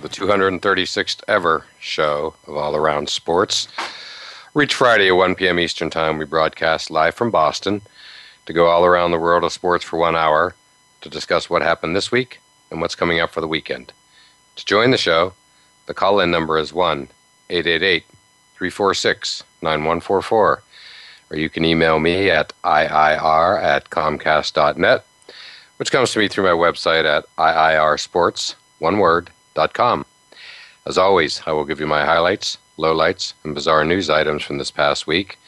to the 236th ever show of All Around Sports. Each Friday at 1 p.m. Eastern Time, we broadcast live from Boston to go all around the world of sports for one hour to discuss what happened this week and what's coming up for the weekend. To join the show, the call in number is 1 888 346 9144, or you can email me at iir at comcast.net, which comes to me through my website at iirsports, one word, As always, I will give you my highlights, lowlights, and bizarre news items from this past week.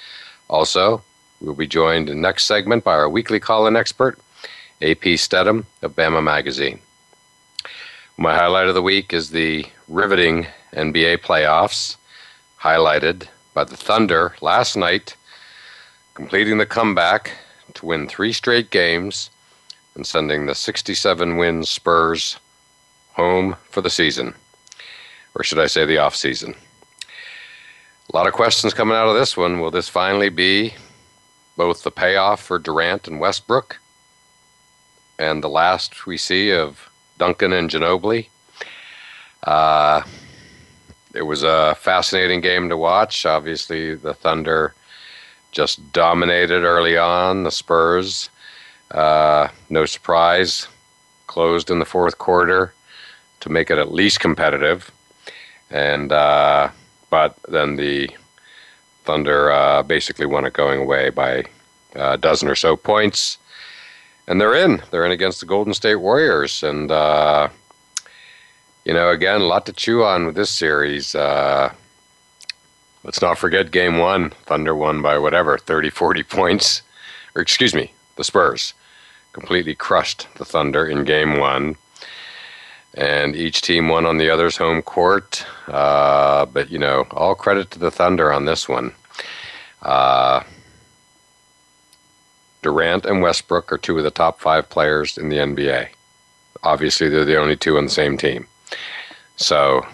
Also, we will be joined in next segment by our weekly call-in expert, AP Stedham of Bama Magazine. My highlight of the week is the riveting NBA playoffs, highlighted by the Thunder last night, completing the comeback to win three straight games and sending the 67 win Spurs home for the season, or should I say the off season. A lot of questions coming out of this one. Will this finally be both the payoff for Durant and Westbrook and the last we see of Duncan and Ginobili? Uh, it was a fascinating game to watch. Obviously, the Thunder just dominated early on. The Spurs, uh, no surprise, closed in the fourth quarter to make it at least competitive. And uh, but then the Thunder uh, basically won it going away by a dozen or so points, and they're in. They're in against the Golden State Warriors, and uh, you know, again, a lot to chew on with this series. Uh, let's not forget Game One. Thunder won by whatever 30, 40 points, or excuse me, the Spurs completely crushed the Thunder in Game One and each team won on the other's home court. Uh, but you know, all credit to the Thunder on this one. Uh, Durant and Westbrook are two of the top five players in the NBA. Obviously, they're the only two on the same team. So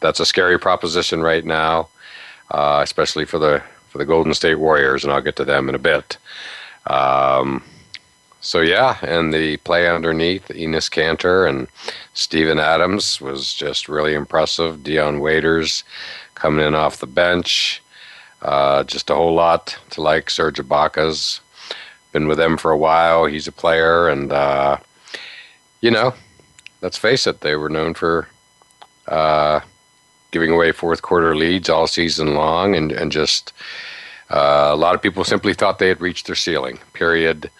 that's a scary proposition right now, uh, especially for the for the Golden State Warriors, and I'll get to them in a bit. Um, so yeah, and the play underneath Enes Kanter and Steven Adams was just really impressive. Dion Waiters coming in off the bench, uh, just a whole lot to like. Serge Ibaka's been with them for a while. He's a player, and uh, you know, let's face it, they were known for uh, giving away fourth quarter leads all season long, and and just uh, a lot of people simply thought they had reached their ceiling. Period.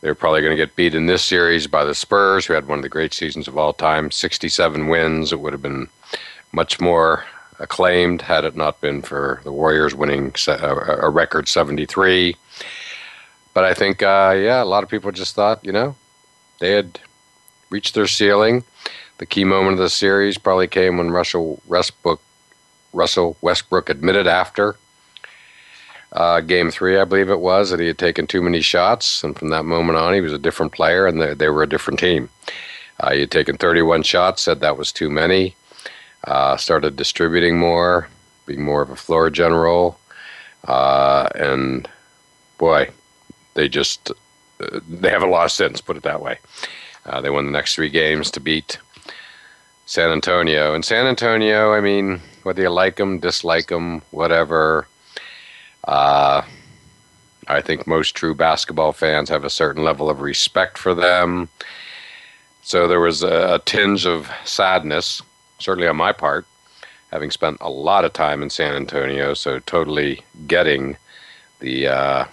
They're probably going to get beat in this series by the Spurs, who had one of the great seasons of all time 67 wins. It would have been much more acclaimed had it not been for the Warriors winning a record 73. But I think, uh, yeah, a lot of people just thought, you know, they had reached their ceiling. The key moment of the series probably came when Russell Westbrook, Russell Westbrook admitted after uh, game three, I believe it was, that he had taken too many shots. And from that moment on, he was a different player and they, they were a different team. Uh, he had taken 31 shots, said that was too many, uh, started distributing more, being more of a floor general. Uh, and boy, they just uh, they haven't lost since, put it that way. Uh, they won the next three games to beat San Antonio. And San Antonio, I mean, whether you like them, dislike them, whatever, uh, I think most true basketball fans have a certain level of respect for them. So there was a, a tinge of sadness, certainly on my part, having spent a lot of time in San Antonio, so totally getting the uh,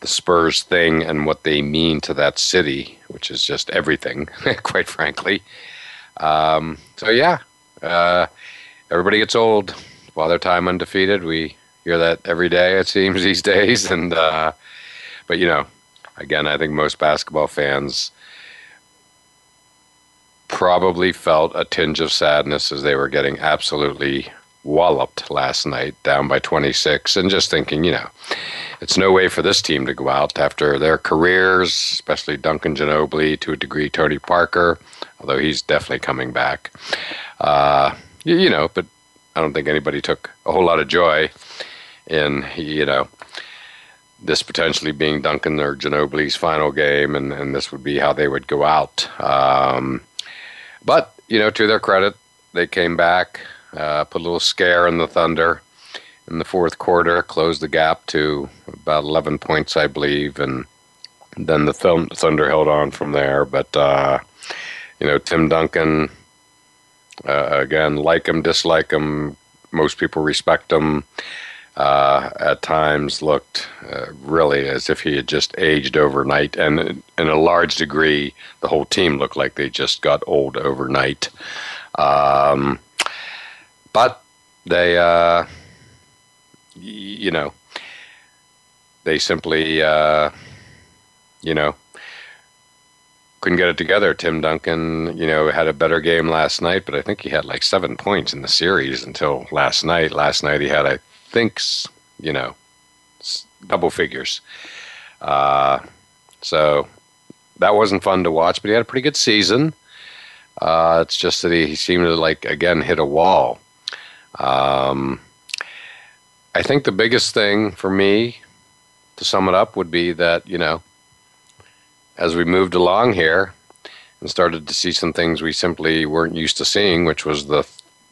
the Spurs thing and what they mean to that city, which is just everything, quite frankly. Um, so yeah, uh, everybody gets old. While their time undefeated, we hear that every day it seems these days and uh, but you know again i think most basketball fans probably felt a tinge of sadness as they were getting absolutely walloped last night, down by 26, and just thinking, you know, it's no way for this team to go out after their careers, especially Duncan Ginobili, to a degree, Tony Parker, although he's definitely coming back. Uh, you, you know, but I don't think anybody took a whole lot of joy in, you know, this potentially being Duncan or Ginobili's final game, and, and this would be how they would go out. Um, but, you know, to their credit, they came back, uh, put a little scare in the Thunder in the fourth quarter, closed the gap to about 11 points, I believe, and then the Thunder held on from there. But, uh, you know, Tim Duncan, uh, again, like him, dislike him, most people respect him. Uh, at times looked uh, really as if he had just aged overnight, and in a large degree, the whole team looked like they just got old overnight. Um, but they, uh, you know, they simply, uh, you know, couldn't get it together. Tim Duncan, you know, had a better game last night, but I think he had like seven points in the series until last night. Last night he had, I think, you know, double figures. Uh, so that wasn't fun to watch, but he had a pretty good season. Uh, it's just that he, he, seemed to like again hit a wall. Um, I think the biggest thing for me, to sum it up, would be that you know, as we moved along here and started to see some things we simply weren't used to seeing, which was the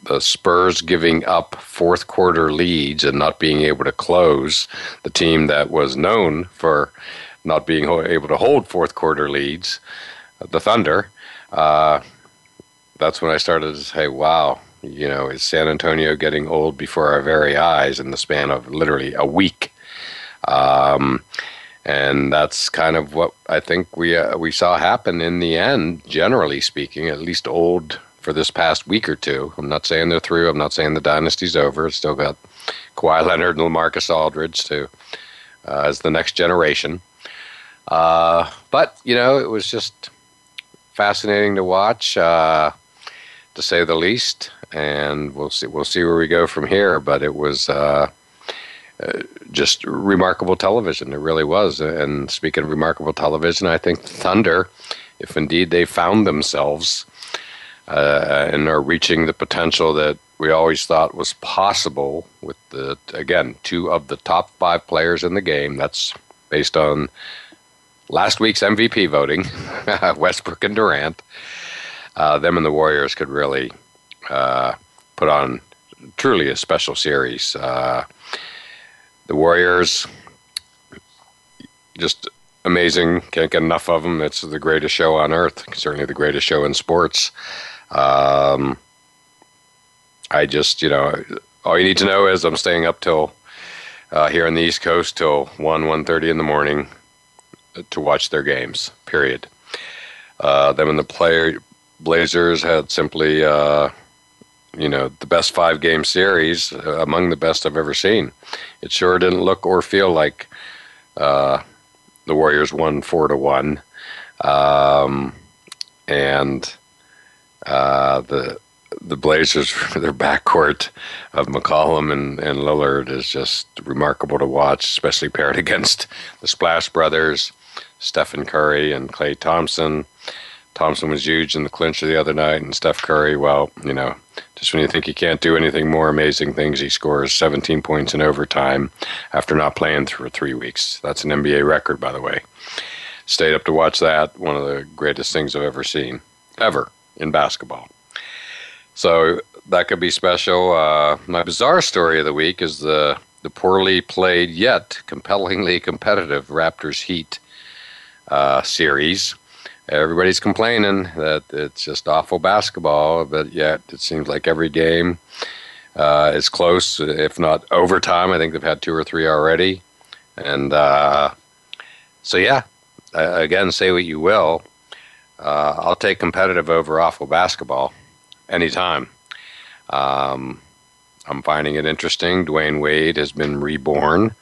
the Spurs giving up fourth quarter leads and not being able to close the team that was known for not being able to hold fourth quarter leads, the Thunder. Uh, that's when I started to say, wow, you know, is San Antonio getting old before our very eyes in the span of literally a week? Um, and that's kind of what I think we uh, we saw happen in the end. Generally speaking, at least old for this past week or two. I'm not saying they're through. I'm not saying the dynasty's over. It's still got Kawhi Leonard and LaMarcus Aldridge to uh, as the next generation. Uh, but you know, it was just fascinating to watch. Uh, to say the least. And we'll see we'll see where we go from here. But it was uh, uh, just remarkable television. It really was. And speaking of remarkable television, I think Thunder, if indeed they found themselves uh, and are reaching the potential that we always thought was possible with the again two of the top five players in the game. That's based on last week's MVP voting, Westbrook and Durant uh, them and the Warriors could really uh, put on truly a special series. Uh, the Warriors, just amazing. Can't get enough of them. It's the greatest show on earth. Certainly the greatest show in sports. Um, I just, you know, all you need to know is I'm staying up till uh, here on the East Coast till one one thirty in the morning to watch their games. Period. Uh, them and the player Blazers had simply, uh, you know, the best five game series uh, among the best I've ever seen. It sure didn't look or feel like uh, the Warriors won four to one, um, and uh, the the Blazers, for their backcourt of McCollum and, and Lillard is just remarkable to watch, especially paired against the Splash Brothers, Stephen Curry and Klay Thompson. Thompson was huge in the clincher the other night, and Steph Curry, well, you know, just when you think he can't do anything more amazing things, he scores 17 points in overtime after not playing for three weeks. That's an NBA record, by the way. Stayed up to watch that. One of the greatest things I've ever seen, ever, in basketball. So that could be special. Uh, my bizarre story of the week is the, the poorly played yet compellingly competitive Raptors Heat uh, series everybody's complaining that it's just awful basketball, but yet it seems like every game uh, is close, if not overtime. I think they've had two or three already. And uh, so, yeah, again, say what you will. Uh, I'll take competitive over awful basketball anytime. Um, I'm finding it interesting. Dwyane Wade has been reborn,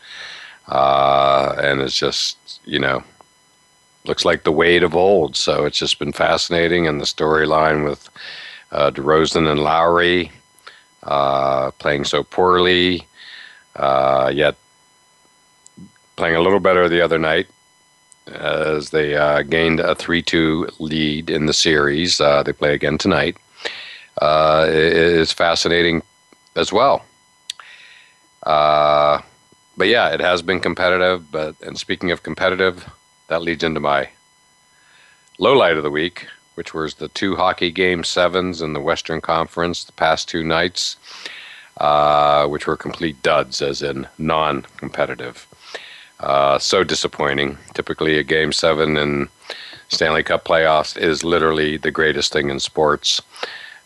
uh, and it's just you know looks like the Wade of old. So it's just been fascinating, and the storyline with uh, DeRozan and Lowry uh, playing so poorly, uh, yet playing a little better the other night as they uh, gained a 3 2 lead in the series. Uh, they play again tonight. Uh, is fascinating as well. Uh, but yeah, it has been competitive. But and speaking of competitive, that leads into my low light of the week, which was the two hockey game sevens in the Western Conference the past two nights, uh, which were complete duds, as in non-competitive. Uh, so disappointing. Typically, a game seven in Stanley Cup playoffs is literally the greatest thing in sports.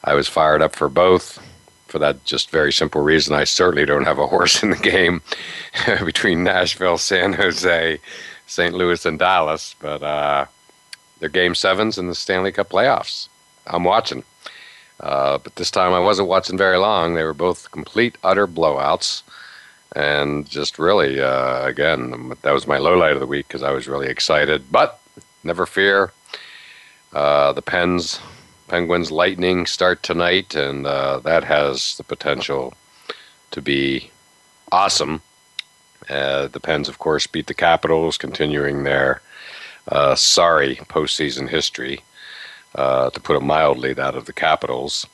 I was fired up for both for that just very simple reason. I certainly don't have a horse in the game between Nashville, San Jose, St. Louis, and Dallas, but uh, they're game sevens in the Stanley Cup playoffs. I'm watching. Uh, but this time I wasn't watching very long. They were both complete, utter blowouts. And just really, uh, again, that was my low light of the week because I was really excited. But never fear. Uh, the Pens Penguins Lightning start tonight, and uh, that has the potential to be awesome. Uh, the Pens, of course, beat the Capitals, continuing their uh, sorry postseason history, uh, to put it mildly, that of the Capitals.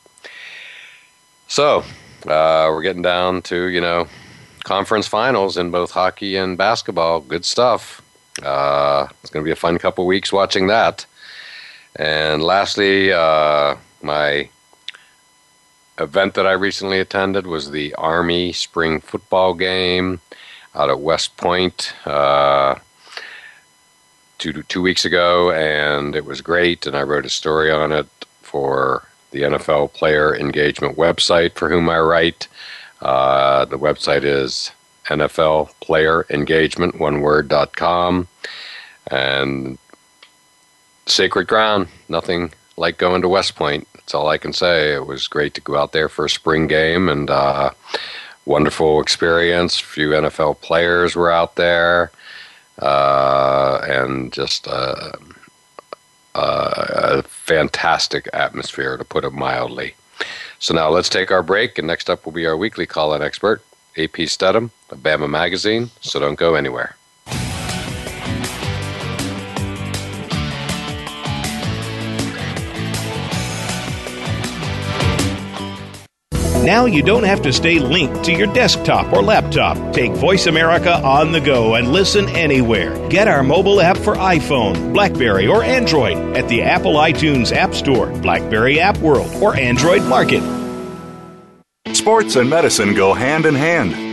So we're getting down to you know conference finals in both hockey and basketball. Good stuff. Uh, it's going to be a fun couple weeks watching that. And lastly, uh, my event that I recently attended was the Army Spring Football Game out at West Point uh, two two weeks ago, and it was great. And I wrote a story on it for the NFL Player Engagement website, for whom I write. Uh, the website is NFL Player Engagement, one word, dot com. And sacred ground. Nothing like going to West Point. That's all I can say. It was great to go out there for a spring game and uh, wonderful experience. A few NFL players were out there, uh, and just uh, uh, a fantastic atmosphere, to put it mildly. So now let's take our break, and next up will be our weekly call-in expert, AP Stedham of Bama Magazine. So don't go anywhere. Now you don't have to stay linked to your desktop or laptop. Take Voice America on the go and listen anywhere. Get our mobile app for iPhone, Blackberry, or Android at the Apple iTunes App Store, Blackberry App World, or Android Market. Sports and medicine go hand in hand.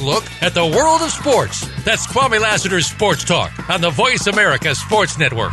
look at the world of sports. That's Kwame Lassiter's Sports Talk on the Voice America Sports Network.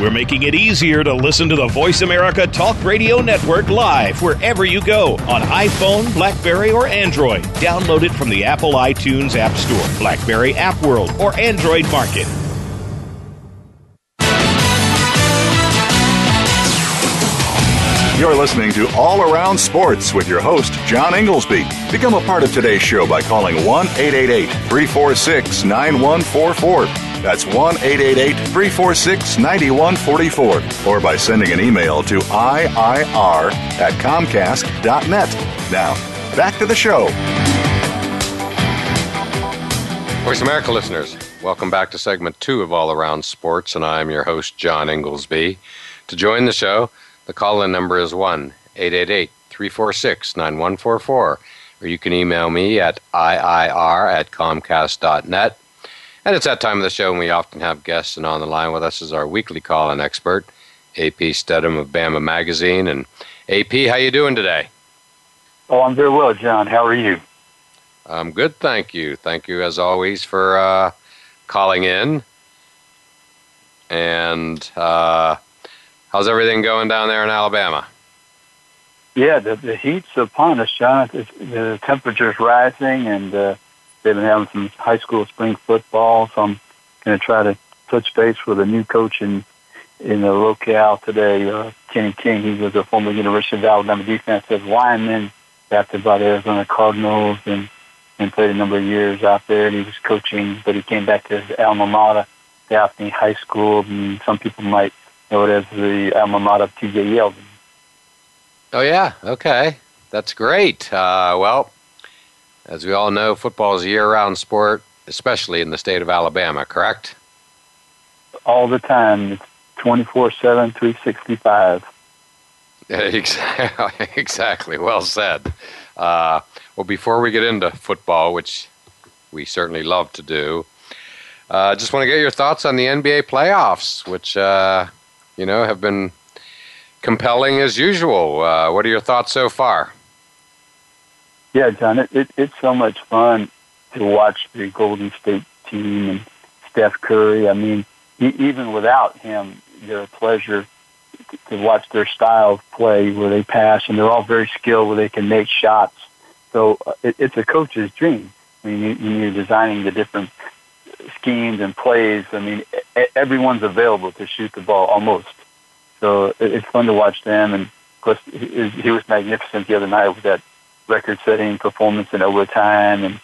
We're making it easier to listen to the Voice America Talk Radio Network live wherever you go on iPhone, Blackberry, or Android. Download it from the Apple iTunes App Store, Blackberry App World, or Android Market. You're listening to All Around Sports with your host, John Inglesby. Become a part of today's show by calling 1 888 346 9144. That's 1 888 346 9144. Or by sending an email to IIR at Comcast.net. Now, back to the show. Voice America listeners, welcome back to segment two of All Around Sports, and I'm your host, John Inglesby. To join the show, the call in number is 1 888 346 9144, or you can email me at IIR at Comcast.net. And it's that time of the show when we often have guests, and on the line with us is our weekly call in expert, AP Stedham of Bama Magazine. And AP, how you doing today? Oh, I'm very well, John. How are you? I'm good, thank you. Thank you, as always, for uh, calling in. And uh, how's everything going down there in Alabama? Yeah, the, the heat's upon us, John. The, the temperature's rising, and uh, they've been having some high school spring football. So I'm going to try to touch base with a new coach in in the locale today, uh, Kenny King. He was a former University of Alabama defensive lineman, drafted by the Arizona Cardinals, and and played a number of years out there. And he was coaching, but he came back to his alma mater, Daphne High School, and some people might know it as the alma mater of T.J. Yeldon. Oh yeah, okay, that's great. Uh, well, as we all know, football is a year-round sport, especially in the state of Alabama. Correct? All the time, it's 24/7, 365. exactly. Well said. Uh, well, before we get into football, which we certainly love to do, I uh, just want to get your thoughts on the NBA playoffs, which uh, you know have been compelling as usual. Uh, what are your thoughts so far? Yeah, John, it, it, it's so much fun to watch the Golden State team and Steph Curry. I mean, e- even without him, they're a pleasure to watch their style of play where they pass, and they're all very skilled where they can make shots. So uh, it, it's a coach's dream. I mean, you, you're designing the different schemes and plays. I mean, everyone's available to shoot the ball almost. So it's fun to watch them. And of course, he was magnificent the other night with that record-setting performance in overtime. And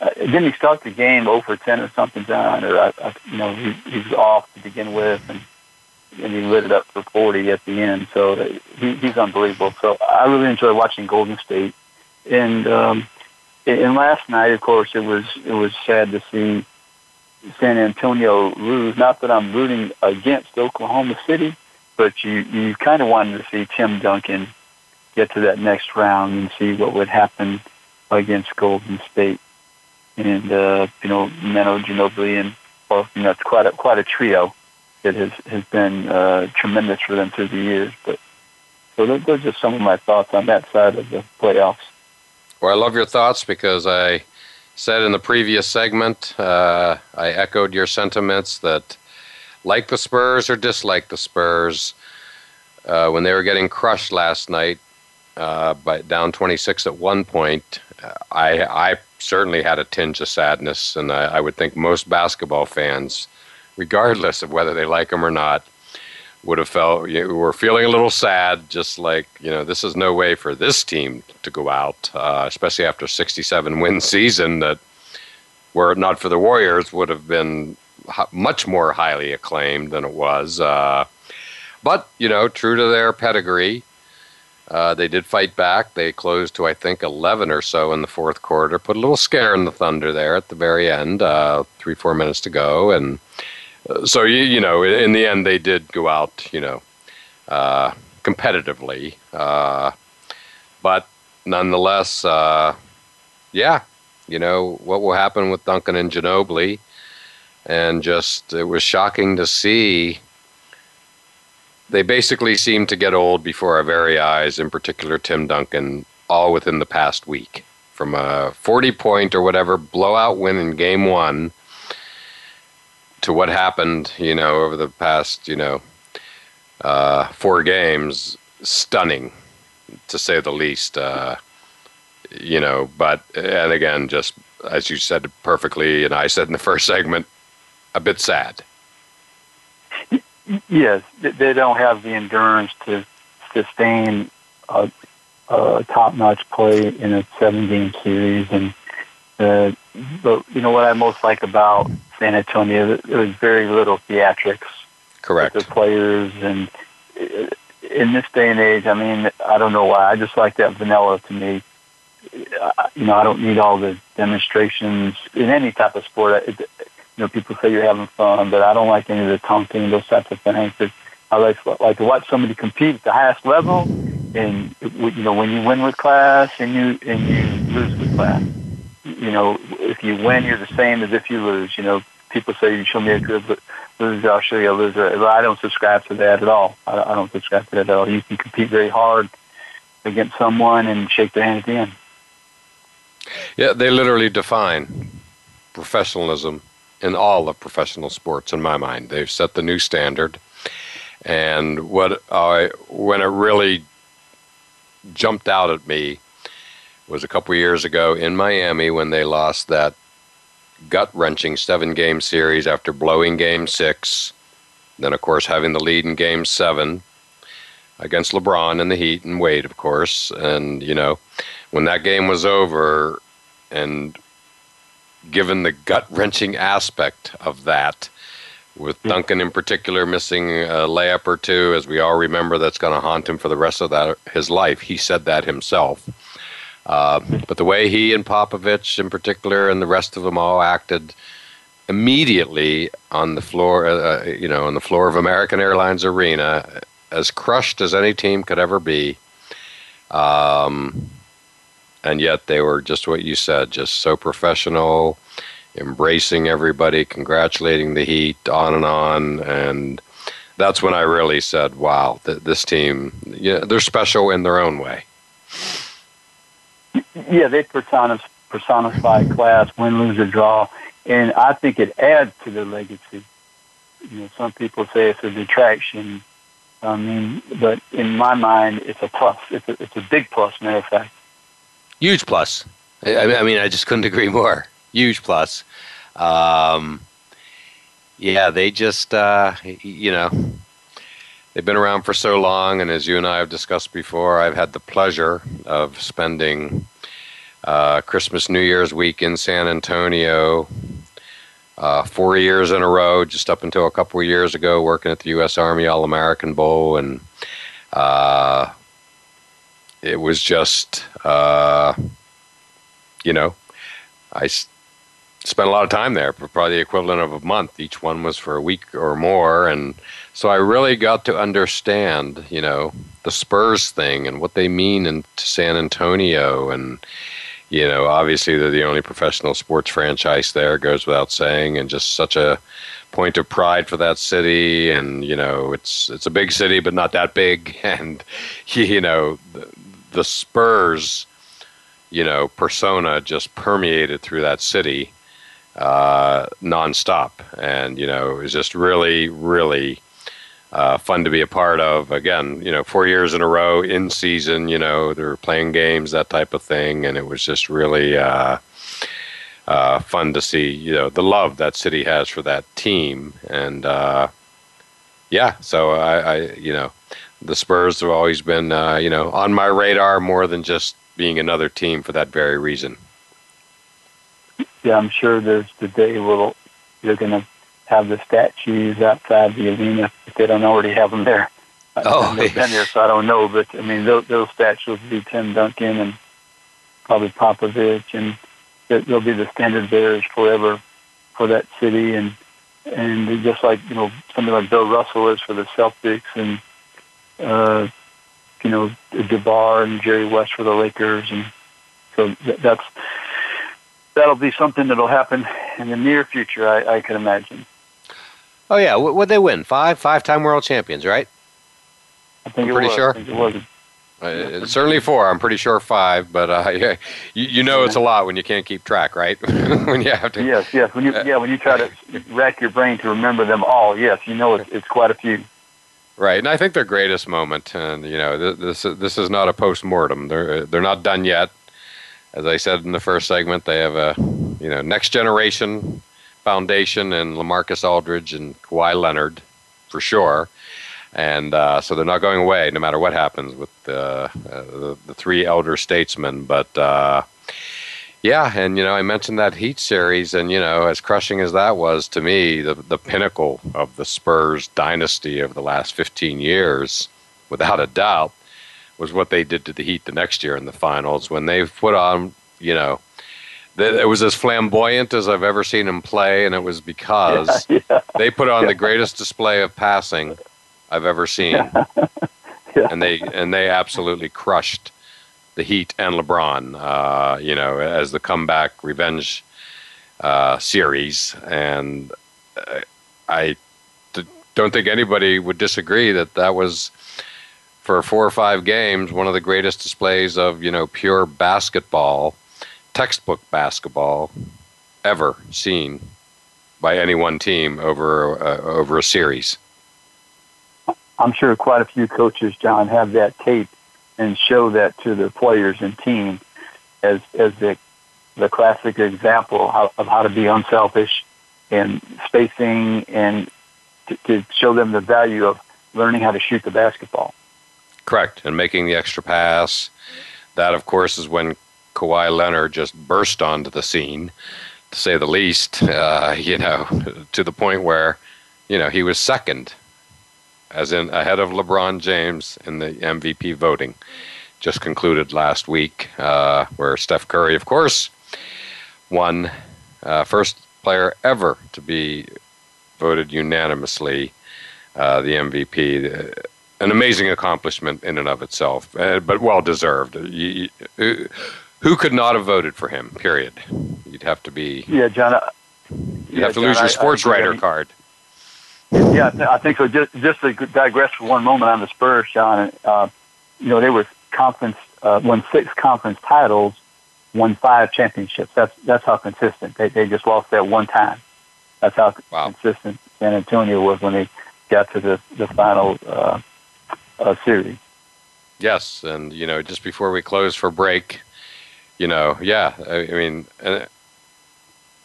uh, he start the game over 10 or something, John? Or, uh, you know, he, he was off to begin with. And and he lit it up for 40 at the end. So uh, he, he's unbelievable. So I really enjoy watching Golden State. And um, and last night, of course, it was it was sad to see San Antonio lose. Not that I'm rooting against Oklahoma City, but you you kind of wanted to see Tim Duncan get to that next round and see what would happen against Golden State. And uh, you know, Manu Ginobili and well, you know, it's quite a quite a trio that has has been uh, tremendous for them through the years. But so those are just some of my thoughts on that side of the playoffs. Well, I love your thoughts because I said in the previous segment, uh, I echoed your sentiments that like the Spurs or dislike the Spurs, uh, when they were getting crushed last night uh, by down 26 at one point, uh, I, I certainly had a tinge of sadness, and I, I would think most basketball fans regardless of whether they like him or not, would have felt you know, were feeling a little sad. Just like you know, this is no way for this team to go out, uh, especially after a 67 win season. That were it not for the Warriors, would have been much more highly acclaimed than it was. Uh, but you know, true to their pedigree. Uh, they did fight back. They closed to, I think, 11 or so in the fourth quarter. Put a little scare in the Thunder there at the very end, uh, three, four minutes to go. And so you, you know, in the end, they did go out, you know, uh, competitively, uh, but nonetheless, uh, yeah, you know what will happen with Duncan and Ginobili, and just it was shocking to see. They basically seemed to get old before our very eyes. In particular, Tim Duncan, all within the past week, from a forty-point or whatever blowout win in Game One to what happened, you know, over the past, you know, uh, four games, stunning, to say the least. Uh, you know, but and again, just as you said perfectly, and I said in the first segment, a bit sad. Yes, they don't have the endurance to sustain a, a top-notch play in a seven-game series, and uh, but you know what I most like about San Antonio, there was very little theatrics. Correct. With the players, and uh, in this day and age, I mean, I don't know why. I just like that vanilla to me. You know, I don't need all the demonstrations in any type of sport. It, know, people say you're having fun, but I don't like any of the taunting, those types of things. But I like like to watch somebody compete at the highest level, and you know, when you win with class and you and you lose with class. You know, if you win, you're the same as if you lose. You know, people say you show me a good loser, I'll show you a loser. I don't subscribe to that at all. I, I don't subscribe to that at all. You can compete very hard against someone and shake their hand at the end. Yeah, they literally define professionalism in all of professional sports. In my mind, they've set the new standard. And what I when it really jumped out at me was a couple years ago in Miami when they lost that gut wrenching seven game series after blowing game six. Then, of course, having the lead in game seven against LeBron and the Heat and Wade, of course. And, you know, when that game was over, and given the gut wrenching aspect of that, with Duncan in particular missing a layup or two, as we all remember, that's going to haunt him for the rest of that his life. He said that himself. Uh, but the way he and Popovich, in particular, and the rest of them all acted immediately on the floor, uh, uh, you know, on the floor of American Airlines Arena, as crushed as any team could ever be. Um, and yet they were just what you said, just so professional, embracing everybody, congratulating the Heat, on and on, and that's when I really said, "Wow, th- this team, yeah, they're special in their own way." Yeah, they personify, personify class, win, lose, or draw, and I think it adds to their legacy. You know, some people say it's a detraction. I mean, but in my mind, it's a plus. It's a, it's a big plus, matter of fact. Huge plus. I, I mean, I just couldn't agree more. Huge plus. Um, yeah, they just, uh, you know, they've been around for so long, and as you and I have discussed before, I've had the pleasure of spending uh, Christmas, New Year's week in San Antonio uh, four years in a row, just up until a couple of years ago, working at the U.S. Army All American Bowl, and uh, it was just, uh, you know, I s- spent a lot of time there, for probably the equivalent of a month. Each one was for a week or more, and so I really got to understand, you know, the Spurs thing and what they mean in San Antonio, and you know, obviously they're the only professional sports franchise there, goes without saying, and just such a point of pride for that city. And you know, it's it's a big city, but not that big. And you know, the, Spurs, you know, persona just permeated through that city uh, nonstop, and you know, it was just really, really uh, fun to be a part of. Again, you know, four years in a row in season. You know, they were playing games, that type of thing, and it was just really uh, uh, fun to see. You know, the love that city has for that team, and uh, yeah. So I, I, you know, the Spurs have always been, uh, you know, on my radar more than just being another team for that very reason. Yeah, I'm sure there's the day will you're going to have the statues outside the arena if they don't already have them there. Oh, I've never been there, so I don't know. But I mean, those, those statues will be Tim Duncan and probably Popovich, and they'll be the standard bearers forever for that city. And and just like you know, something like Bill Russell is for the Celtics, and uh, you know, Jabbar and Jerry West for the Lakers, and so that's that'll be something that'll happen in the near future. I, I can imagine. Oh yeah, what they win? Five, five-time world champions, right? I think I'm pretty was. sure. I think it was. Uh, certainly four. I'm pretty sure five, but uh, yeah, you, you know it's a lot when you can't keep track, right? when you have to. Yes, yes. When you yeah, when you try to rack your brain to remember them all, yes, you know it's, it's quite a few. Right, and I think their greatest moment, and you know, this this is not a post mortem. They're they're not done yet. As I said in the first segment, they have a you know next generation foundation and Lamarcus Aldridge and Kawhi Leonard, for sure. and uh, so they're not going away no matter what happens with the uh, the, the, three elder statesmen. But uh, yeah, and you know, I mentioned that Heat series, and you know, as crushing as that was to me, the the pinnacle of the Spurs dynasty of the last fifteen years, without a doubt, was what they did to the Heat the next year in the finals when they put on, you know. It was as flamboyant as I've ever seen them play, and it was because yeah, yeah. they put on yeah. the greatest display of passing I've ever seen. And they and they absolutely crushed the Heat and LeBron. Uh, you know, as the comeback revenge uh, series, and uh, I don't think anybody would disagree that that was for four or five games one of the greatest displays of you know pure basketball, textbook basketball ever seen by any one team over uh, over a series. I'm sure quite a few coaches, John, have that tape and show that to the players and team as as the the classic example of how to be unselfish and spacing and to, to show them the value of learning how to shoot the basketball. Correct, and making the extra pass. That, of course, is when Kawhi Leonard just burst onto the scene, to say the least. Uh, you know, to the point where, you know, he was second as in ahead of LeBron James in the MVP voting. Just concluded last week, uh, where Steph Curry, of course, won uh, first player ever to be voted unanimously uh, the MVP. An amazing accomplishment in and of itself, uh, but well deserved. You, you, who could not have voted for him? Period. You'd have to be. Yeah, John. Uh, you'd yeah, have to John, lose your sports I, I writer card. Yeah, I think so. Just, just to digress for one moment on the Spurs, Sean. Uh, you know, they were conference uh, won six conference titles, won five championships. That's that's how consistent they they just lost that one time. That's how wow. consistent San Antonio was when they got to the the final uh, uh, series. Yes, and you know, just before we close for break, you know, yeah, I, I mean, uh,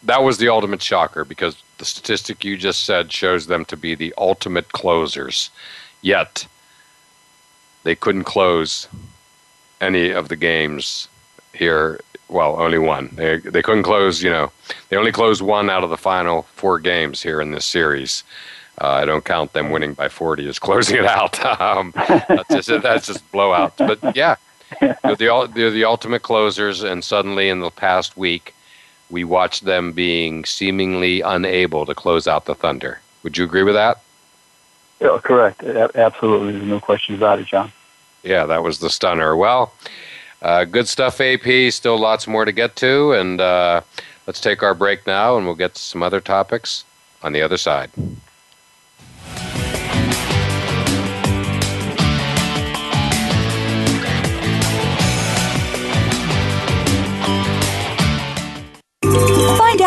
that was the ultimate shocker because the statistic you just said shows them to be the ultimate closers. Yet, they couldn't close any of the games here. Well, only one. They they couldn't close. You know, they only closed one out of the final four games here in this series. Uh, I don't count them winning by 40 as closing it out. Um, that's, just, that's just. But yeah, they're the, they're the ultimate closers, and suddenly in the past week, we watched them being seemingly unable to close out the Thunder. Would you agree with that? Yeah, correct. Absolutely. There's no question about it, John. Yeah, that was the stunner. Well, uh, good stuff, AP. Still lots more to get to. And uh, let's take our break now, and we'll get to some other topics on the other side.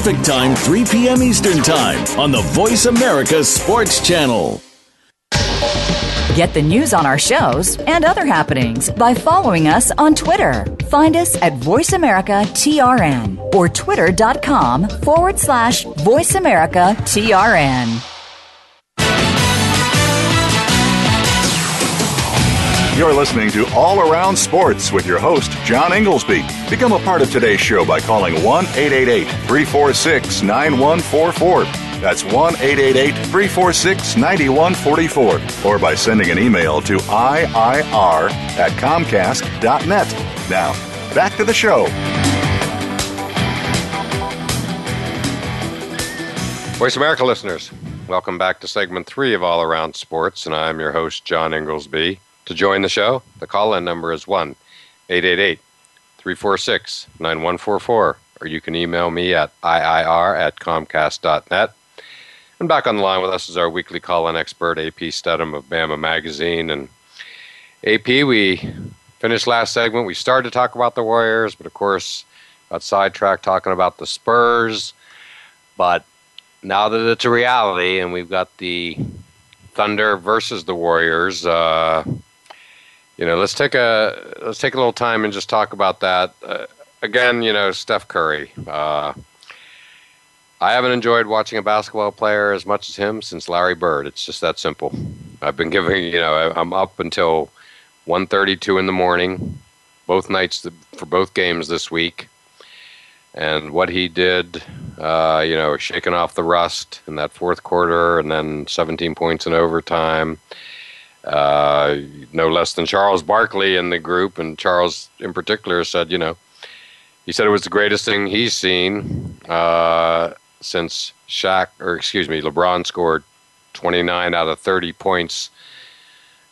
Time, 3 p.m. Eastern Time on the Voice America Sports Channel. Get the news on our shows and other happenings by following us on Twitter. Find us at VoiceAmericaTRN or twitter.com forward slash VoiceAmericaTRN. You're listening to All Around Sports with your host, John Inglesby. Become a part of today's show by calling 1 888 346 9144. That's 1 888 346 9144. Or by sending an email to IIR at Comcast.net. Now, back to the show. Voice America listeners, welcome back to segment three of All Around Sports, and I'm your host, John Inglesby. To join the show, the call in number is 1 888 346 9144, or you can email me at IIR at Comcast.net. And back on the line with us is our weekly call in expert, AP Stedham of Bama Magazine. And AP, we finished last segment. We started to talk about the Warriors, but of course, got sidetracked talking about the Spurs. But now that it's a reality and we've got the Thunder versus the Warriors, uh, you know, let's take a let's take a little time and just talk about that. Uh, again, you know, Steph Curry. Uh, I haven't enjoyed watching a basketball player as much as him since Larry Bird. It's just that simple. I've been giving, you know, I'm up until 1:32 in the morning, both nights for both games this week, and what he did, uh, you know, shaking off the rust in that fourth quarter, and then 17 points in overtime uh, no less than Charles Barkley in the group, and Charles in particular said, you know, he said it was the greatest thing he's seen uh, since Shaq, or excuse me, LeBron scored 29 out of 30 points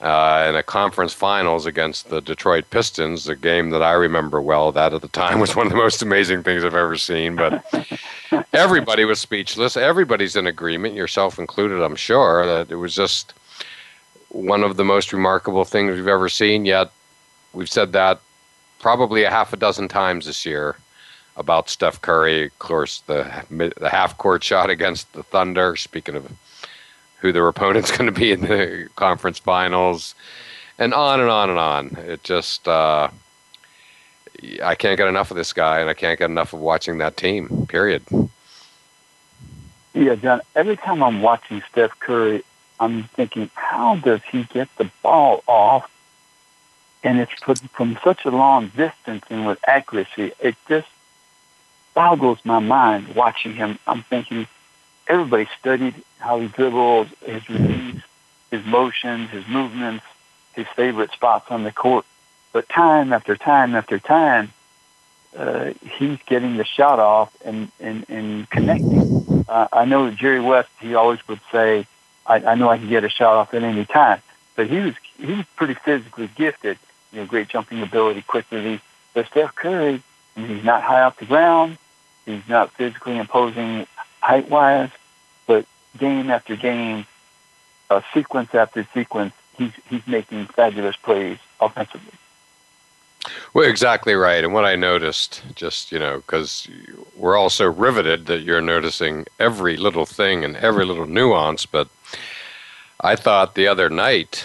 uh, in a conference finals against the Detroit Pistons, a game that I remember well. That at the time was one of the most amazing things I've ever seen. But everybody was speechless. Everybody's in agreement, yourself included, I'm sure, that it was just one of the most remarkable things we've ever seen. Yet we've said that probably a half a dozen times this year about Steph Curry. Of course, the the half court shot against the Thunder. Speaking of who their opponent's going to be in the conference finals, and on and on and on. It just uh, I can't get enough of this guy, and I can't get enough of watching that team. Period. Yeah, John. Every time I'm watching Steph Curry, I'm thinking, how does he get the ball off? And it's put from such a long distance and with accuracy. It just boggles my mind watching him. I'm thinking everybody studied how he dribbles, his release, his motions, his movements, his favorite spots on the court. But time after time after time, uh, he's getting the shot off and, and, and connecting. Uh, I know Jerry West, he always would say, I, I know I can get a shot off at any time. But he was he was pretty physically gifted. You know, great jumping ability, quick release. But Steph Curry, he's not high off the ground. He's not physically imposing height wise, but game after game, uh, sequence after sequence, he's he's making fabulous plays offensively. Well, exactly right. And what I noticed, just, you know, because we're all so riveted that you're noticing every little thing and every little nuance, but I thought the other night,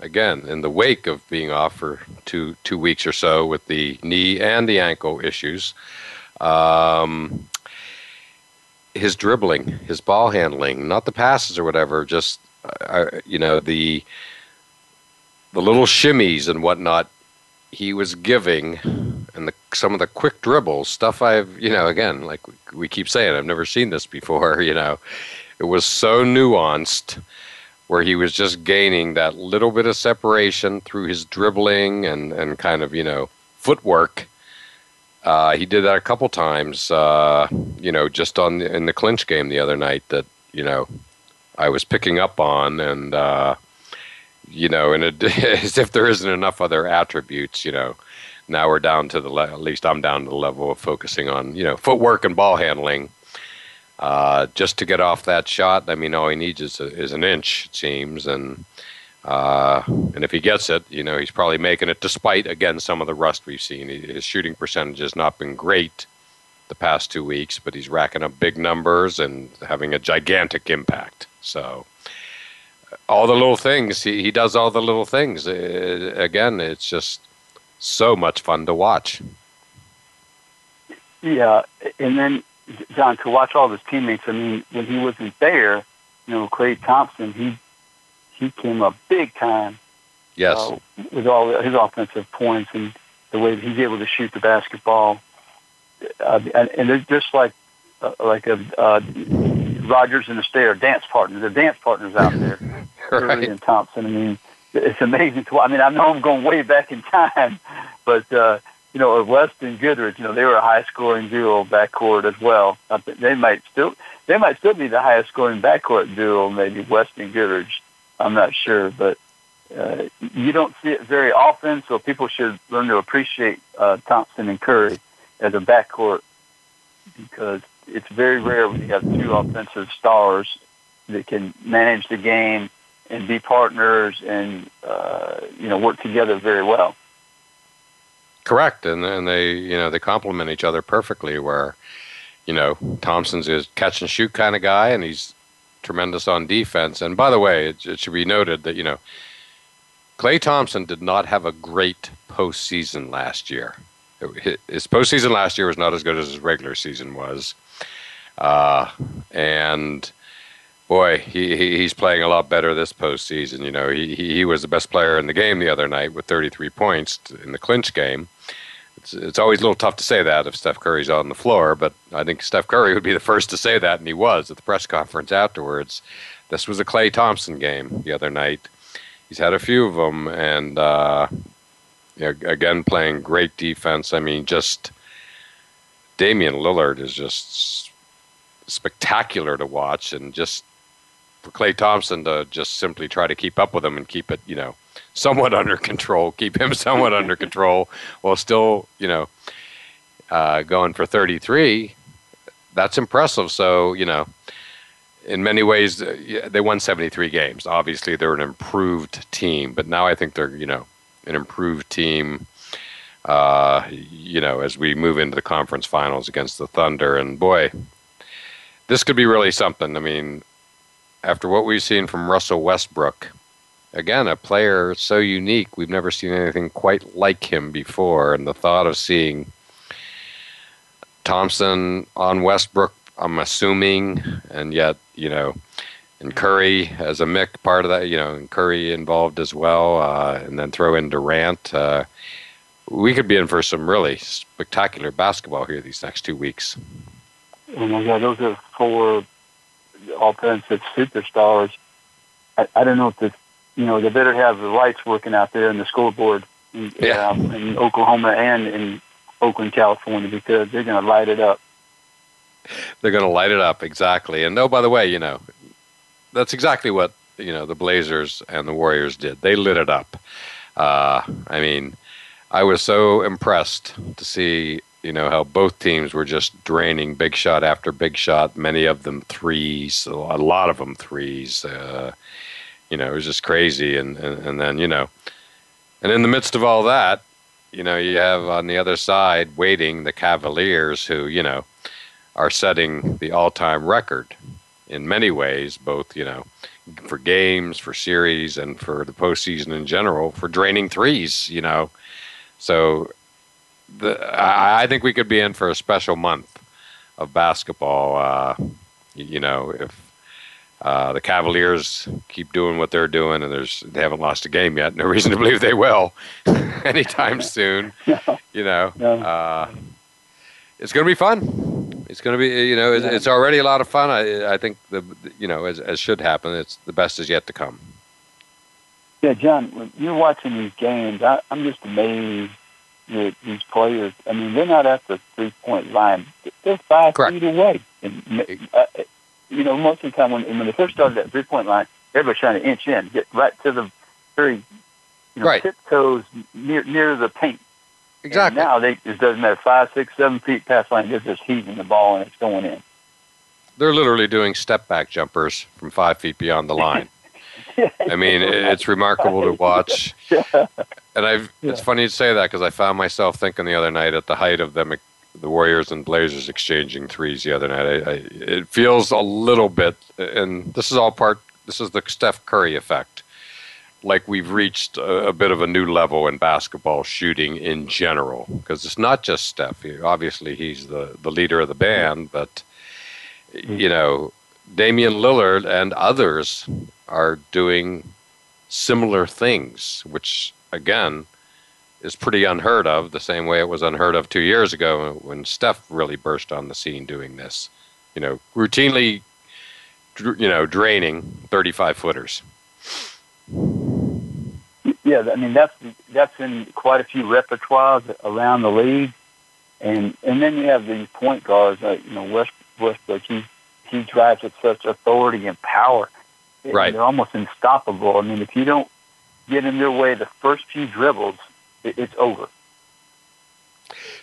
again, in the wake of being off for two, two weeks or so with the knee and the ankle issues, um, his dribbling, his ball handling, not the passes or whatever, just, uh, you know, the, the little shimmies and whatnot he was giving and the, some of the quick dribbles stuff I've you know again like we keep saying I've never seen this before you know. It was so nuanced where he was just gaining that little bit of separation through his dribbling and and kind of you know footwork uh, he did that a couple times uh, you know just on the, in the clinch game the other night that you know I was picking up on and uh, you know, and as if there isn't enough other attributes, you know. Now we're down to the le- at least I'm down to the level of focusing on you know footwork and ball handling. Uh, just to get off that shot, I mean, all he needs is, a, is an inch, it seems, and uh, and if he gets it, you know, he's probably making it despite again some of the rust we've seen. His shooting percentage has not been great the past two weeks, but he's racking up big numbers and having a gigantic impact. So all the little things. He, he does all the little things. Uh, again, it's just so much fun to watch. Yeah, and then John to watch all his teammates. I mean, when he wasn't there, you know, Klay Thompson, he he came up big time Yes. Uh, with all his offensive points and the way that he's able to shoot the basketball, uh, and, and they're just like uh, like a uh, Rogers and Astaire dance partners. They're dance partners out there, right. and Thompson. I mean, it's amazing to. I mean, I know I'm going way back in time, but uh, you know, West and Goodrich, you know, they were a high scoring duo backcourt as well. I think they might still they might still be the highest scoring backcourt duo, maybe West and Goodrich. I'm not sure, but uh, you don't see it very often, so people should learn to appreciate uh, Thompson and Curry as a backcourt because it's very rare when you have two offensive stars that can manage the game and be partners and uh, you know work together very well. Correct, and and they you know they complement each other perfectly. Where you know Thompson's is catch and shoot kind of guy, and he's tremendous on defense. And by the way, it, it should be noted that you know Klay Thompson did not have a great postseason last year. His postseason last year was not as good as his regular season was, uh, and boy, he, he, he's playing a lot better this postseason. You know, he he was the best player in the game the other night with 33 points in the clinch game. It's it's always a little tough to say that if Steph Curry's on the floor, but I think Steph Curry would be the first to say that, and he was at the press conference afterwards. This was a Klay Thompson game the other night. He's had a few of them, and uh, again playing great defense. I mean, just Damian Lillard is just spectacular to watch, and just for Klay Thompson to just simply try to keep up with him and keep it, you know, somewhat under control, keep him somewhat under control, while still, you know, uh, going for 33. That's impressive. So, you know, in many ways, uh, they won 73 games. Obviously, they're an improved team, but now I think they're, you know, an improved team. Uh, you know, as we move into the conference finals against the Thunder, and boy, this could be really something. I mean, after what we've seen from Russell Westbrook, again, a player so unique, we've never seen anything quite like him before, and the thought of seeing Thompson on Westbrook, I'm assuming, and yet, you know, and Curry as a Mick part of that, you know, and Curry involved as well, uh, and then throw in Durant. Uh, we could be in for some really spectacular basketball here these next two weeks. Oh my God, those are four offensive superstars. I, I don't know if the, you know, they better have the lights working out there in the scoreboard in, Yeah. um, in Oklahoma and in Oakland, California, because they're going to light it up. They're going to light it up exactly. And oh, by the way, you know, that's exactly what you know the Blazers and the Warriors did. They lit it up. Uh, I mean, I was so impressed to see you know how both teams were just draining big shot after big shot. Many of them threes, a lot of them threes. Uh, you know, it was just crazy. And, and and then you know, and in the midst of all that, you know, you have on the other side waiting the Cavaliers, who you know are setting the all-time record in many ways, both you know for games, for series, and for the postseason in general, for draining threes. You know, so the, I, I think we could be in for a special month of basketball. Uh, you know, if uh, the Cavaliers keep doing what they're doing, and there's they haven't lost a game yet. No reason to believe they will anytime soon. You know, uh, it's going to be fun. It's going to be, you know, it's, it's already a lot of fun. I, I think the, you know, as, as should happen, it's the best is yet to come. Yeah, John, when you're watching these games, I, I'm just amazed that these players. I mean, they're not at the three point line; they're five Correct. feet away. And uh, you know, most of the time when when they first started that three point line, everybody's trying to inch in, get right to the very, you know, Right. tiptoes near near the paint. Exactly. And now they it doesn't matter five, six, seven feet past line. They're just heaving the ball and it's going in. They're literally doing step back jumpers from five feet beyond the line. I mean, it's remarkable to watch. And I've, it's funny to say that because I found myself thinking the other night at the height of them, the Warriors and Blazers exchanging threes the other night. I, I, it feels a little bit, and this is all part, this is the Steph Curry effect. Like we've reached a, a bit of a new level in basketball shooting in general because it's not just Steph. Obviously, he's the, the leader of the band, but, mm-hmm. you know, Damian Lillard and others are doing similar things, which again is pretty unheard of. The same way it was unheard of two years ago when Steph really burst on the scene doing this. You know, routinely, you know, draining thirty-five footers. Yeah, I mean that's that's in quite a few repertoires around the league, and and then you have these point guards. Like, you know, West Westbrook. He he drives with such authority and power. Right. They're almost unstoppable. I mean, if you don't get in their way the first few dribbles, it, it's over.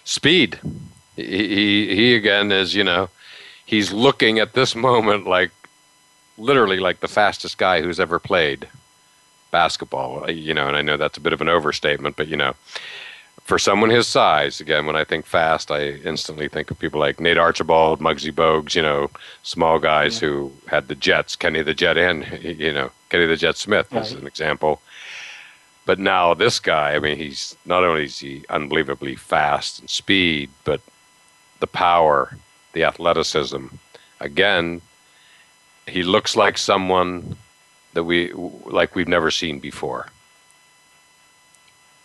Speed. He, he he again is you know he's looking at this moment like literally like the fastest guy who's ever played basketball. Uh, you know, and I know that's a bit of an overstatement, but you know, for someone his size, again, when I think fast, I instantly think of people like Nate Archibald, Muggsy Bogues, you know, small guys yeah. who had the Jets, Kenny the Jet and, you know, Kenny the Jet Smith right. is an example. But now this guy, I mean, he's not only is he unbelievably fast and speed, but the power, the athleticism. Again, he looks like someone that we like we've never seen before.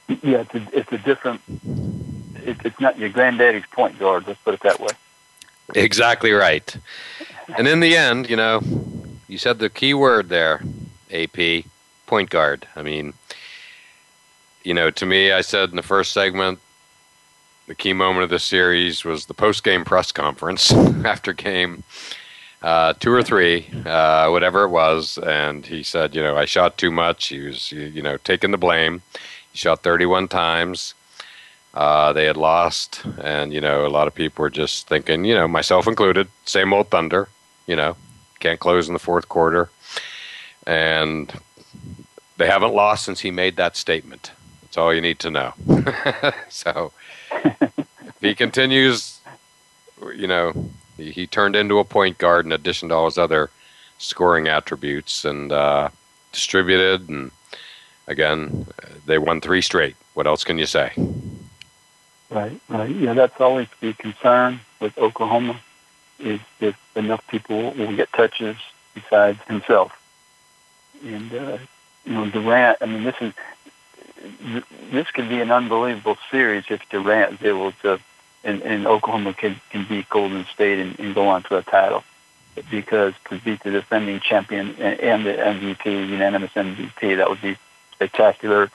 Yeah, it's a, it's a different. It, it's not your granddaddy's point guard. Let's put it that way. Exactly right. And in the end, you know, you said the key word there, AP, point guard. I mean, you know, to me, I said in the first segment, the key moment of the series was the post-game press conference after game uh, two or three, uh, whatever it was, and he said, you know, I shot too much. He was, you know, taking the blame. He shot 31 times. Uh, they had lost, and you know, a lot of people were just thinking, you know, myself included, same old Thunder. You know, can't close in the fourth quarter, and they haven't lost since he made that statement. That's all you need to know. so, if he continues, you know, he, he, turned into a point guard in addition to all his other scoring attributes, and uh, distributed and again, they won three straight. What else can you say? Right, right. Yeah, that's always the concern with Oklahoma is if enough people will get touches besides himself. And uh, you know, Durant. I mean, this is this could be an unbelievable series if Durant is able to, and, and Oklahoma can can beat Golden State and, and go on to a title. Because to beat the defending champion and, the MVP, unanimous MVP, that would be spectacular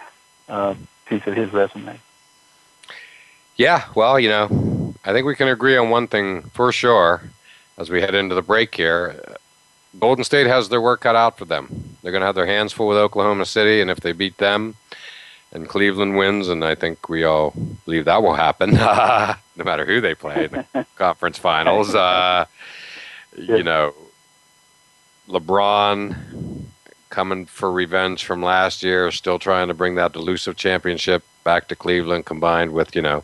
uh, piece of his resume. Yeah, well, you know, I think we can agree on one thing for sure as we head into the break here. Golden State has their work cut out for them. They're going to have their hands full with Oklahoma City, and if they beat them and Cleveland wins, and I think we all believe that will happen, no matter who they play in the conference finals, uh, you know, LeBron coming for revenge from last year, still trying to bring that elusive championship back to Cleveland, combined with, you know,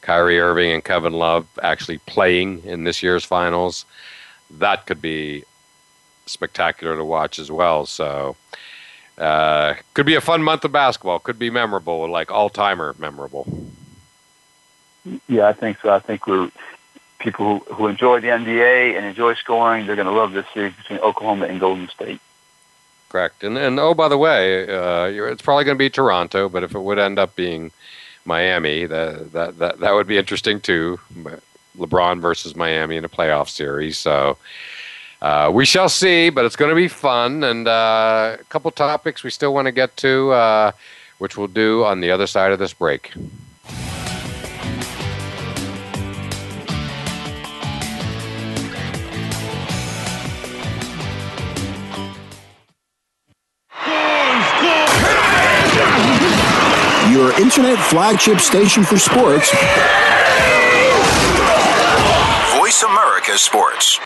Kyrie Irving and Kevin Love actually playing in this year's finals. That could be spectacular to watch as well. So, uh, could be a fun month of basketball. Could be memorable, like all timer memorable. Yeah, I think so. I think we're people who, who enjoy the NBA and enjoy scoring. They're going to love this series between Oklahoma and Golden State. Correct. And and oh, by the way, uh, it's probably going to be Toronto, but if it would end up being Miami, that that that, that would be interesting too. LeBron versus Miami in a playoff series. So. Uh, we shall see, but it's going to be fun. And uh, a couple topics we still want to get to, uh, which we'll do on the other side of this break. your internet flagship station for sports. Voice America Sports.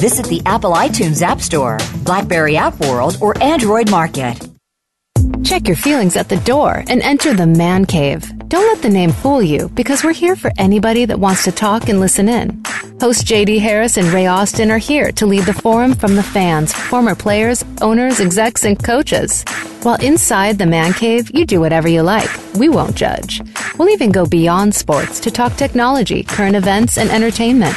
Visit the Apple iTunes App Store, Blackberry App World, or Android Market. Check your feelings at the door and enter the man cave. Don't let the name fool you because we're here for anybody that wants to talk and listen in. Host JD Harris and Ray Austin are here to lead the forum from the fans, former players, owners, execs, and coaches. While inside the man cave, you do whatever you like. We won't judge. We'll even go beyond sports to talk technology, current events, and entertainment.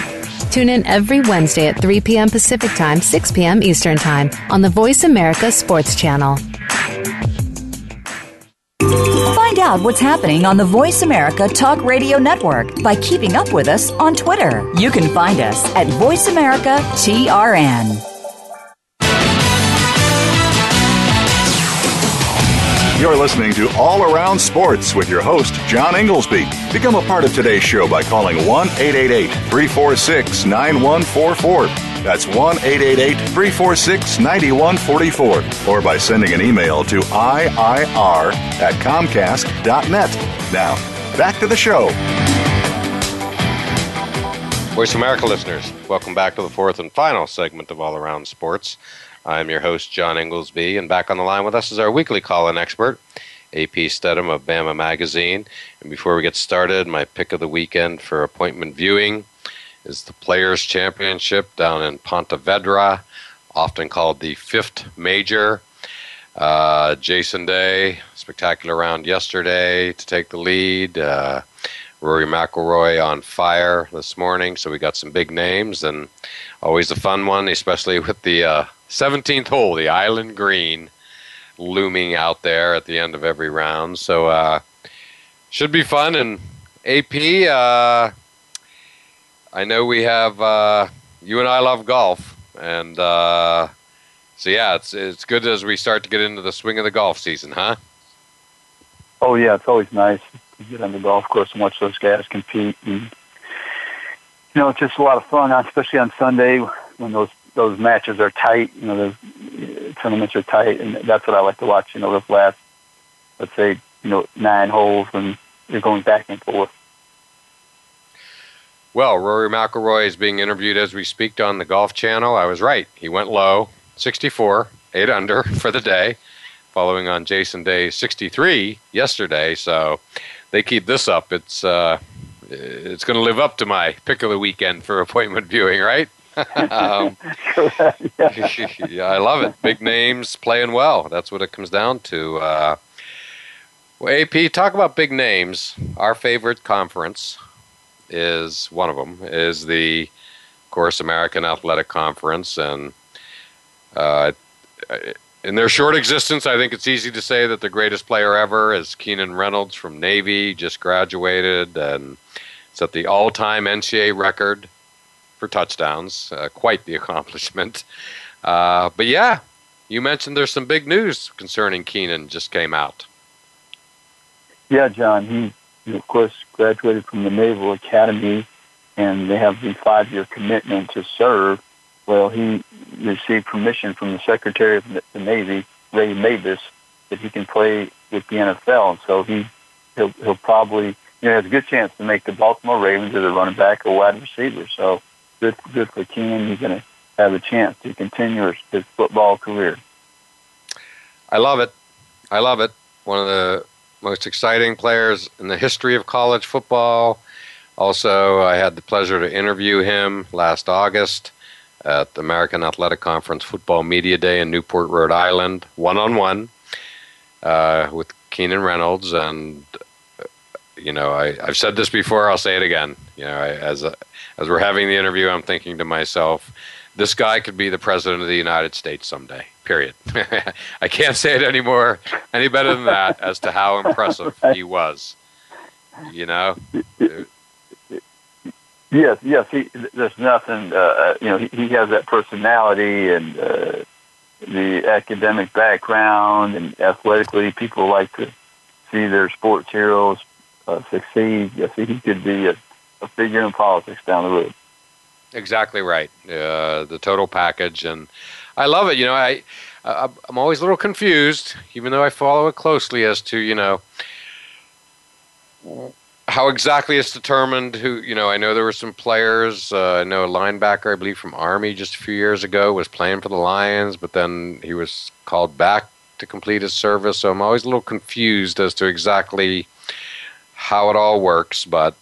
Tune in every Wednesday at 3 p.m. Pacific Time, 6 p.m. Eastern Time on the Voice America Sports Channel. Find out what's happening on the Voice America Talk Radio Network by keeping up with us on Twitter. You can find us at Voice America TRN. You're listening to All Around Sports with your host, John Inglesby. Become a part of today's show by calling 1 888 346 9144. That's 1 888 346 9144. Or by sending an email to IIR at Comcast.net. Now, back to the show. Voice America listeners, welcome back to the fourth and final segment of All Around Sports. I'm your host, John Inglesby, and back on the line with us is our weekly call in expert, AP Stedham of Bama Magazine. And before we get started, my pick of the weekend for appointment viewing is the Players' Championship down in Ponte Vedra, often called the Fifth Major. Uh, Jason Day, spectacular round yesterday to take the lead. Uh, Rory McIlroy on fire this morning, so we got some big names and always a fun one, especially with the uh, 17th hole, the Island Green, looming out there at the end of every round. So uh, should be fun. And AP, uh, I know we have uh, you and I love golf, and uh, so yeah, it's it's good as we start to get into the swing of the golf season, huh? Oh yeah, it's always nice to get on the golf course and watch those guys compete. And, you know, it's just a lot of fun, especially on Sunday when those those matches are tight. You know, those tournaments are tight, and that's what I like to watch. You know, those last, let's say, you know, nine holes, and you're going back and forth. Well, Rory McIlroy is being interviewed as we speak on the Golf Channel. I was right; he went low, 64, eight under for the day, following on Jason Day's 63 yesterday. So they keep this up. It's uh, it's going to live up to my pick of the weekend for appointment viewing, right? Um, yeah, I love it. Big names playing well. That's what it comes down to. Uh, well, AP, talk about big names. Our favorite conference is one of them. Is the, of course, American Athletic Conference, and uh, in their short existence, I think it's easy to say that the greatest player ever is Keenan Reynolds from Navy, just graduated, and set the all-time NCAA record for touchdowns. Uh, quite the accomplishment. Uh, but yeah, you mentioned there's some big news concerning Keenan just came out. Yeah, John. He, of course, graduated from the Naval Academy, and they have the five-year commitment to serve. Well, he received permission from the Secretary of the Navy, Ray Mabus, that he can play with the NFL. So he he'll, he'll probably you know has a good chance to make the Baltimore Ravens as a running back or wide receiver. So good good for Keenan. He's going to have a chance to continue his, his football career. I love it. I love it. One of the most exciting players in the history of college football. Also, I had the pleasure to interview him last August at the American Athletic Conference Football Media Day in Newport, Rhode Island, one on one with Keenan Reynolds. And, uh, you know, I, I've said this before, I'll say it again. You know, I, as a, as we're having the interview, I'm thinking to myself, this guy could be the president of the United States someday. Period. I can't say it anymore, any better than that, as to how impressive he was. You know. Yes, yes. He, there's nothing. Uh, you know, he, he has that personality and uh, the academic background, and athletically, people like to see their sports heroes uh, succeed. Yes, he could be a a figure in politics down the road. Exactly right. Uh, the total package, and I love it. You know, I I'm always a little confused, even though I follow it closely, as to you know how exactly it's determined. Who you know, I know there were some players. Uh, I know a linebacker, I believe, from Army just a few years ago was playing for the Lions, but then he was called back to complete his service. So I'm always a little confused as to exactly how it all works. But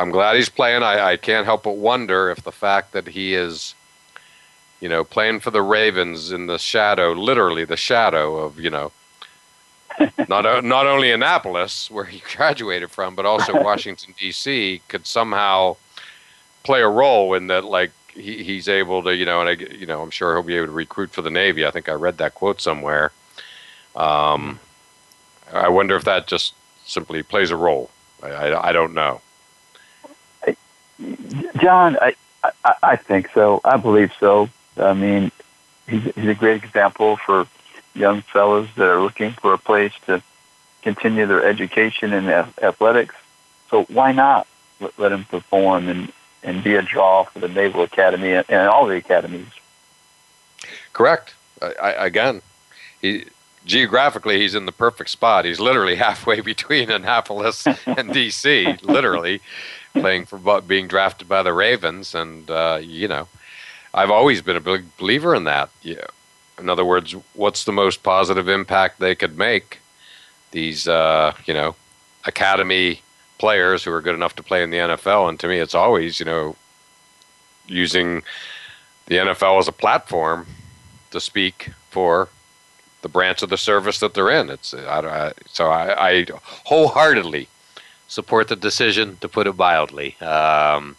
I'm glad he's playing. I, I can't help but wonder if the fact that he is, you know, playing for the Ravens in the shadow, literally the shadow of, you know, not not only Annapolis where he graduated from, but also Washington D.C. could somehow play a role in that. Like he, he's able to, you know, and I, you know, I'm sure he'll be able to recruit for the Navy. I think I read that quote somewhere. Um, I wonder if that just simply plays a role. I, I, I don't know. John, I, I, I think so. I believe so. I mean, he's, he's a great example for young fellows that are looking for a place to continue their education in athletics. So why not let, let him perform and, and be a draw for the Naval Academy and, all the academies? Correct. I, I, again, he geographically he's in the perfect spot. He's literally halfway between Annapolis and D.C. literally playing for being drafted by the Ravens, and uh, you know, I've always been a big believer in that. Yeah. In other words, what's the most positive impact they could make? These, uh, you know, academy players who are good enough to play in the NFL, and to me, it's always, you know, using the NFL as a platform to speak for the branch of the service that they're in. It's I, I, so I, I, wholeheartedly support the decision, to put it mildly. Um,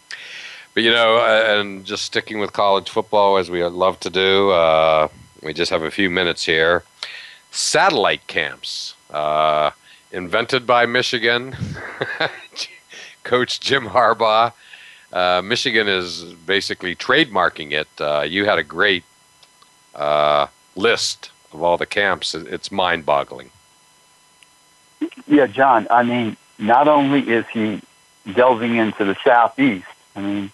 but you know, and just sticking with college football as we love to do, uh, we just have a few minutes here. Satellite camps, uh, invented by Michigan, Coach Jim Harbaugh. Uh, Michigan is basically trademarking it. Uh, you had a great uh, list of all the camps. It's mind boggling. Yeah, John. I mean, not only is he delving into the southeast, I mean,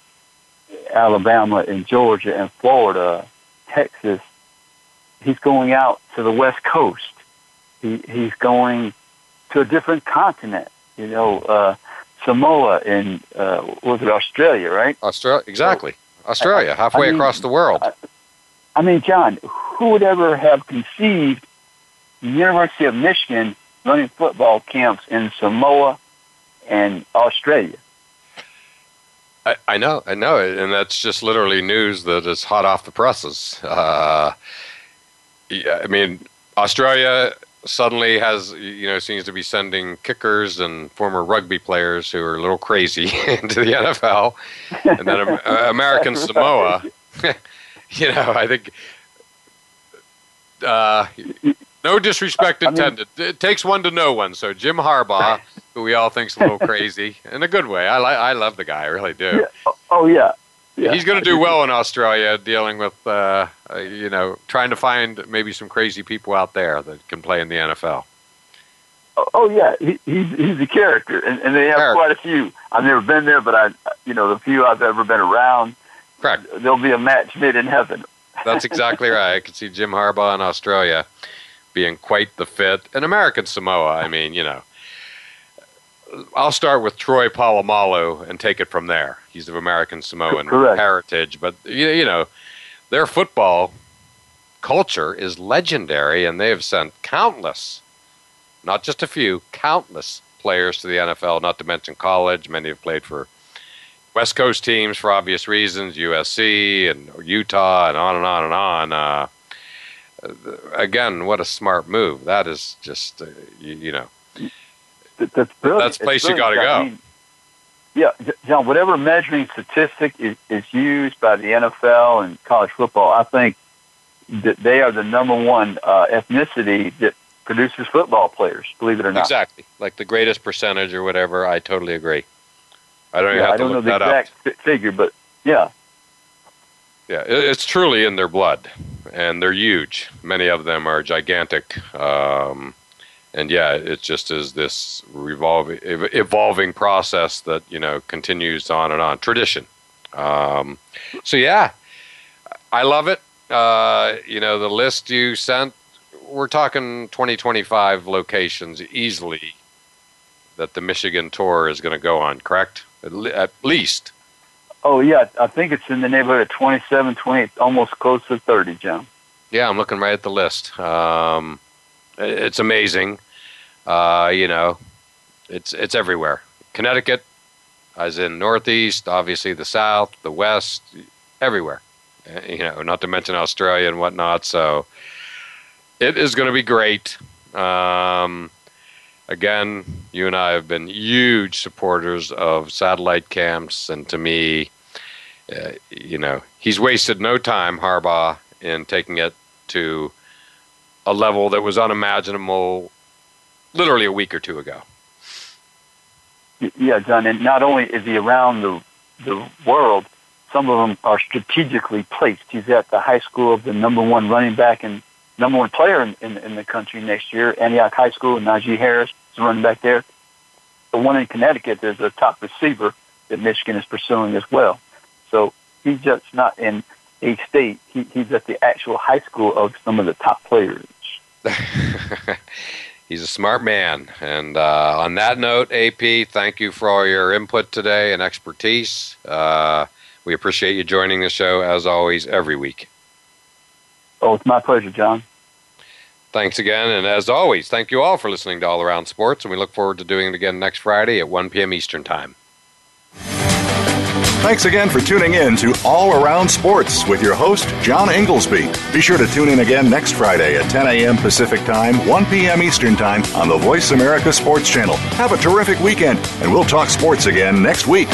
Alabama and Georgia and Florida, Texas, he's going out to the West Coast. He, he's going to a different continent, you know, uh, Samoa and, uh, was it Australia, right? Australia, exactly. So, Australia, halfway I mean, across the world. I, I mean, John, who would ever have conceived the University of Michigan running football camps in Samoa and Australia. I, I know, I know and that's just literally news that is hot off the presses. Uh, yeah, I mean, Australia suddenly has, you know, seems to be sending kickers and former rugby players who are a little crazy into the NFL, and then uh, American Samoa. you know, I think uh, no disrespect intended. I mean, it takes one to know one. So Jim Harbaugh, who we all think's a little crazy in a good way. I like. I love the guy. I really do. Yeah. Oh, oh yeah. Yeah. He's going to do well in Australia, dealing with uh, uh, you know trying to find maybe some crazy people out there that can play in the NFL. Oh, oh yeah, he, he's he's a character, and, and they have character. quite a few. I've never been there, but I, you know, the few I've ever been around. Correct. There'll be a match made in heaven. That's exactly right. I can see Jim Harbaugh in Australia being quite the fit. And American Samoa, I mean, you know, I'll start with Troy Polamalu and take it from there. He's of American Samoan Correct. heritage, but you, you know, their football culture is legendary, and they have sent countless, not just a few, countless players to the NFL. Not to mention college. Many have played for West Coast teams for obvious reasons, USC and Utah, and on and on and on. Uh, again, what a smart move. That is just, uh, you, you, know, that's brilliant. That's the place you got to go. I mean, yeah, John. Whatever measuring statistic is, is used by the NFL and college football, I think that they are the number one uh, ethnicity that produces football players. Believe it or not. Exactly, like the greatest percentage or whatever. I totally agree. I don't. Yeah, I don't know the exact up. figure, but yeah. Yeah, it's truly in their blood and they're huge. Many of them are gigantic. Um, and yeah, it just is this revolving, evolving process that you know continues on and on. Tradition. Um, so yeah, I love it. Uh, you know, the list you sent, we're talking 20, 25 locations easily that the Michigan tour is going to go on. Correct? At, le- at least. Oh yeah, I think it's in the neighborhood of 27, 28, almost close to 30, John. Yeah, I'm looking right at the list. Um, it's amazing. Uh, you know, it's it's everywhere. Connecticut, as in Northeast, obviously the South, the West, everywhere. Uh, you know, not to mention Australia and whatnot. So it is going to be great. Um, again, you and I have been huge supporters of satellite camps, and to me, uh, you know, he's wasted no time, Harbaugh, in taking it to a level that was unimaginable literally a week or two ago. Yeah, John, and not only is he around the the world, some of them are strategically placed. He's at the high school of the number one running back and number one player in, in, in the country next year, Antioch High School, Najee Harris is running back there. The one in Connecticut, is a top receiver that Michigan is pursuing as well. So he's just not in a state. He, he's at the actual high school of some of the top players. he's a smart man. And uh, on that note, AP, thank you for all your input today and expertise. Uh, we appreciate you joining the show as always every week. Oh, it's my pleasure, John. Thanks again. And as always, thank you all for listening to All Around Sports. And we look forward to doing it again next Friday at 1 p.m. Eastern Time. Thanks again for tuning in to All Around Sports with your host, John Inglesby. Be sure to tune in again next Friday at 10 a.m. Pacific Time, 1 p.m. Eastern Time on the Voice America Sports Channel. Have a terrific weekend, and we'll talk sports again next week.